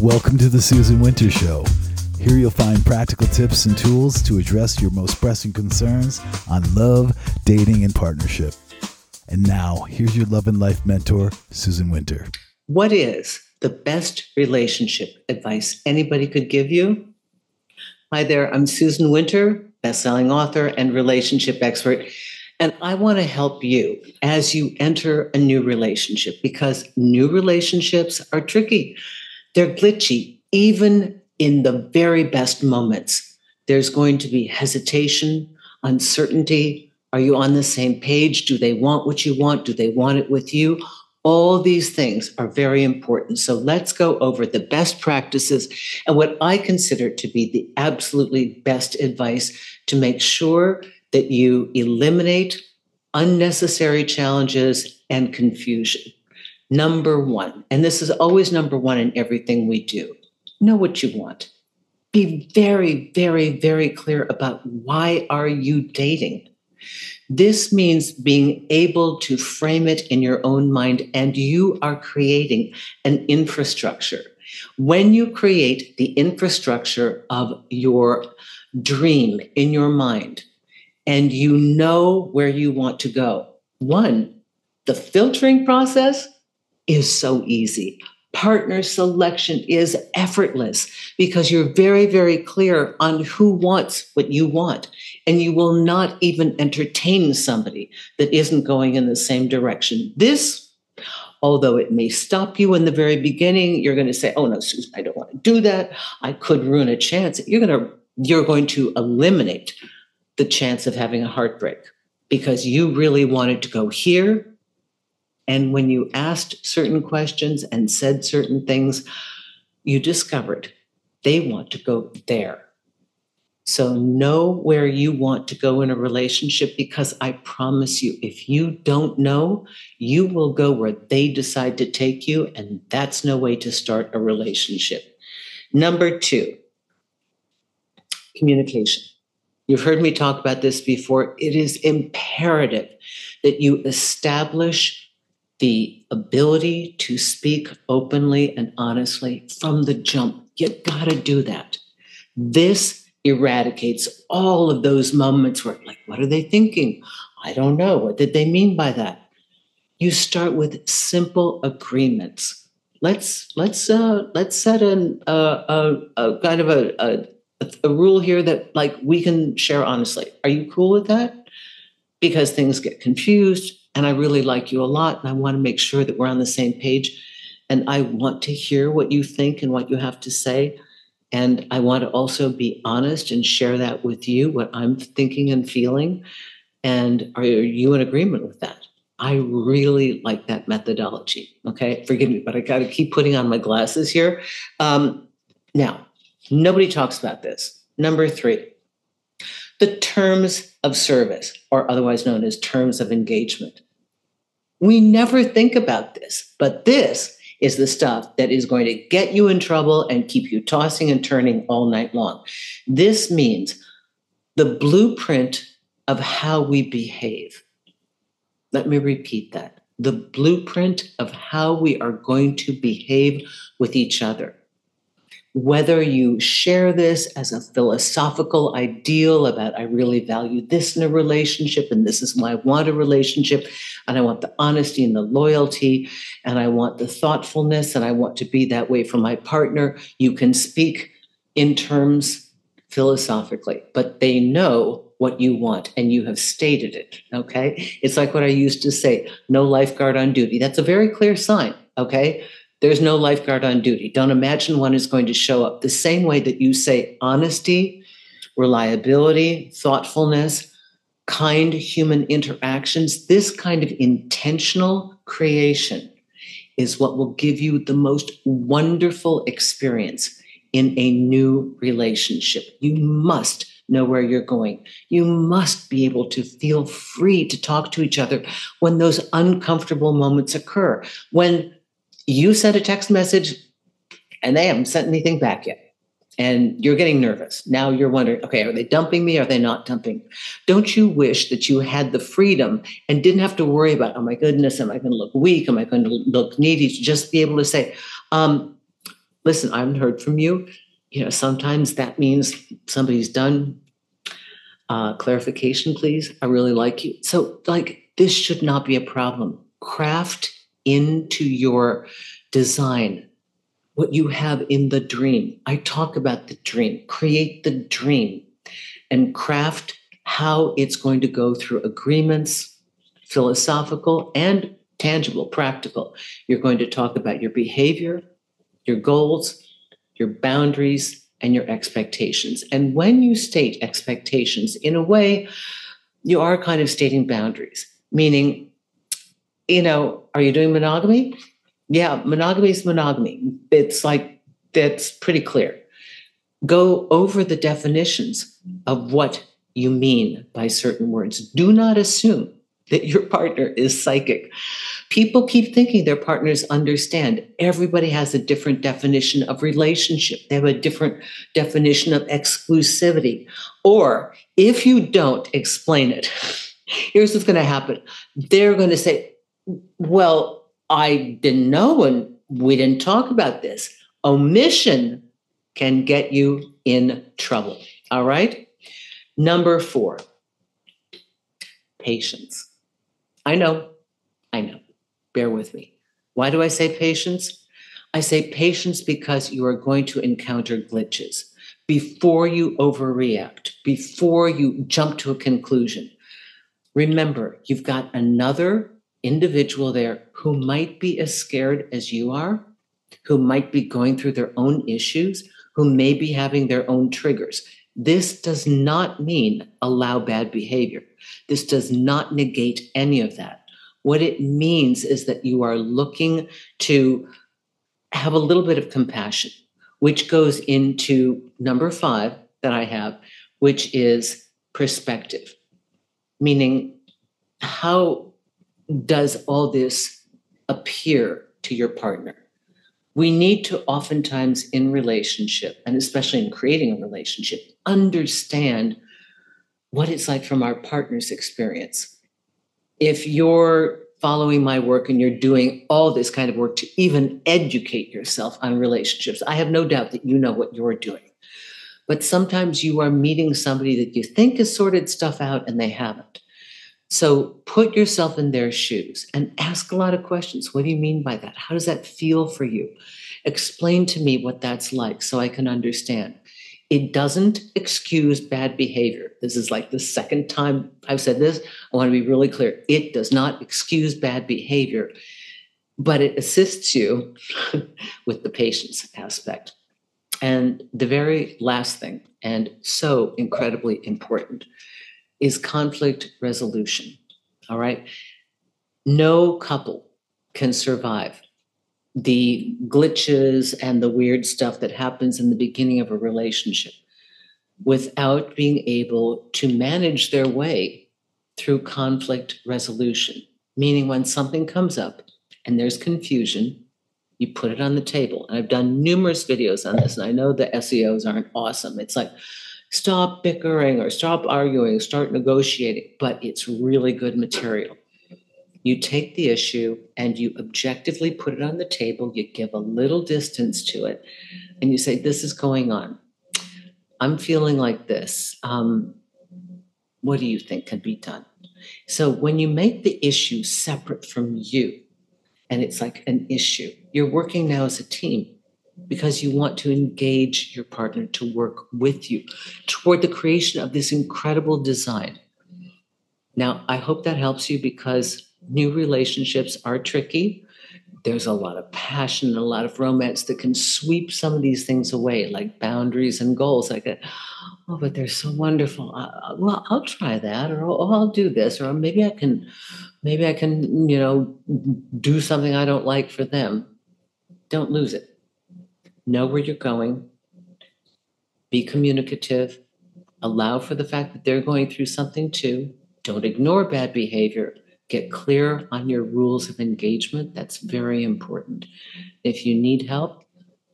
Welcome to the Susan Winter Show. Here you'll find practical tips and tools to address your most pressing concerns on love, dating, and partnership. And now, here's your love and life mentor, Susan Winter. What is the best relationship advice anybody could give you? Hi there, I'm Susan Winter, best-selling author and relationship expert. And I want to help you as you enter a new relationship because new relationships are tricky. They're glitchy, even in the very best moments. There's going to be hesitation, uncertainty. Are you on the same page? Do they want what you want? Do they want it with you? All these things are very important. So let's go over the best practices and what I consider to be the absolutely best advice to make sure that you eliminate unnecessary challenges and confusion. Number one, and this is always number one in everything we do know what you want. Be very, very, very clear about why are you dating? This means being able to frame it in your own mind, and you are creating an infrastructure. When you create the infrastructure of your dream in your mind, and you know where you want to go, one, the filtering process is so easy partner selection is effortless because you're very, very clear on who wants what you want. And you will not even entertain somebody that isn't going in the same direction. This, although it may stop you in the very beginning, you're going to say, oh no, Susan, I don't want to do that. I could ruin a chance. You're going to, you're going to eliminate the chance of having a heartbreak because you really wanted to go here and when you asked certain questions and said certain things, you discovered they want to go there. So know where you want to go in a relationship because I promise you, if you don't know, you will go where they decide to take you, and that's no way to start a relationship. Number two, communication. You've heard me talk about this before. It is imperative that you establish the ability to speak openly and honestly from the jump. You gotta do that. This eradicates all of those moments where, like, what are they thinking? I don't know. What did they mean by that? You start with simple agreements. Let's let's uh, let's set an, uh, a, a kind of a, a a rule here that like we can share honestly. Are you cool with that? Because things get confused and I really like you a lot. And I want to make sure that we're on the same page. And I want to hear what you think and what you have to say. And I want to also be honest and share that with you, what I'm thinking and feeling. And are you in agreement with that? I really like that methodology. Okay. Forgive me, but I got to keep putting on my glasses here. Um, now, nobody talks about this. Number three, the terms of service, or otherwise known as terms of engagement. We never think about this, but this is the stuff that is going to get you in trouble and keep you tossing and turning all night long. This means the blueprint of how we behave. Let me repeat that the blueprint of how we are going to behave with each other whether you share this as a philosophical ideal about I really value this in a relationship and this is why I want a relationship and I want the honesty and the loyalty and I want the thoughtfulness and I want to be that way for my partner, you can speak in terms philosophically, but they know what you want and you have stated it. Okay. It's like what I used to say no lifeguard on duty. That's a very clear sign. Okay there's no lifeguard on duty. Don't imagine one is going to show up the same way that you say honesty, reliability, thoughtfulness, kind human interactions. This kind of intentional creation is what will give you the most wonderful experience in a new relationship. You must know where you're going. You must be able to feel free to talk to each other when those uncomfortable moments occur. When you sent a text message and they haven't sent anything back yet. And you're getting nervous. Now you're wondering, okay, are they dumping me? Are they not dumping? Don't you wish that you had the freedom and didn't have to worry about, oh my goodness, am I going to look weak? Am I going to look needy? To just be able to say, um, listen, I haven't heard from you. You know, sometimes that means somebody's done. Uh, clarification, please. I really like you. So, like, this should not be a problem. Craft into your design what you have in the dream. I talk about the dream, create the dream and craft how it's going to go through agreements, philosophical and tangible, practical. You're going to talk about your behavior, your goals, your boundaries, and your expectations. And when you state expectations, in a way, you are kind of stating boundaries, meaning, you know, are you doing monogamy? Yeah, monogamy is monogamy. It's like, that's pretty clear. Go over the definitions of what you mean by certain words. Do not assume that your partner is psychic. People keep thinking their partners understand. Everybody has a different definition of relationship, they have a different definition of exclusivity. Or if you don't explain it, here's what's going to happen they're going to say, Well, I didn't know and we didn't talk about this. Omission can get you in trouble. All right. Number four, patience. I know, I know. Bear with me. Why do I say patience? I say patience because you are going to encounter glitches before you overreact, before you jump to a conclusion. Remember, you've got another individual there who might be as scared as you are, who might be going through their own issues, who may be having their own triggers. This does not mean allow bad behavior. This does not negate any of that. What it means is that you are looking to have a little bit of compassion, which goes into number five that I have, which is perspective, meaning how does all this appear to your partner? we need to oftentimes in relationship and especially in creating a relationship understand what it's like from our partner's experience. If you're following my work and you're doing all this kind of work to even educate yourself on relationships i have no doubt that you know what you're doing. But sometimes you are meeting somebody that you think has sorted stuff out and they haven't so put yourself in their shoes and ask a lot of questions. What do you mean by that? How does that feel for you? Explain to me what that's like so I can understand. It doesn't excuse bad behavior. This is like the second time I've said this. I want to be really clear. It does not excuse bad behavior, but it assists you with the patience aspect. And the very last thing, and so incredibly important, is conflict resolution. All right. No couple can survive the glitches and the weird stuff that happens in the beginning of a relationship without being able to manage their way through conflict resolution. Meaning, when something comes up and there's confusion, you put it on the table. And I've done numerous videos on this, and I know the SEOs aren't awesome. It's like, stop bickering or stop arguing, start negotiating, but it's really good material. You take the issue and you objectively put it on the table, you give a little distance to it, and you say, This is going on. I'm feeling like this. Um, what do you think can be done? So when you make the issue separate from you, and it's like an issue, you're working now as a team because you want to engage your partner to work with you toward the creation of this incredible design. Now, I hope that helps you because new relationships are tricky. There's a lot of passion and a lot of romance that can sweep some of these things away, like boundaries and goals. Like, oh, but they're so wonderful. I, well, I'll try that, or oh, I'll do this, or maybe I can, maybe I can, you know, do something I don't like for them. Don't lose it know where you're going, be communicative, allow for the fact that they're going through something too. Don't ignore bad behavior. Get clear on your rules of engagement. That's very important. If you need help,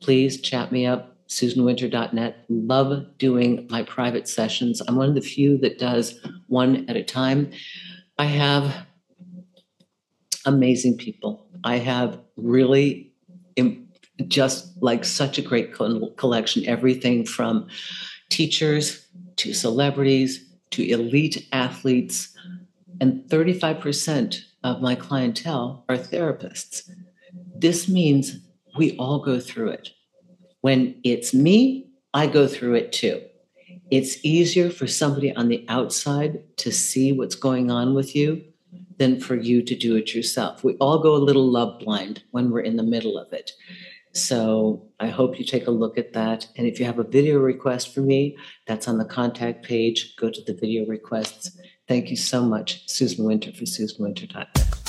please chat me up, susanwinter.net. Love doing my private sessions. I'm one of the few that does one at a time. I have amazing people. I have really just like such a great col- collection, everything from teachers to celebrities to elite athletes. And 35% of my clientele are therapists. This means we all go through it. When it's me, I go through it too. It's easier for somebody on the outside to see what's going on with you than for you to do it yourself. We all go a little love blind when we're in the middle of it. So I hope you take a look at that. And if you have a video request for me, that's on the contact page. Go to the video requests. Thank you so much, Susan Winter for SusanWinter.net.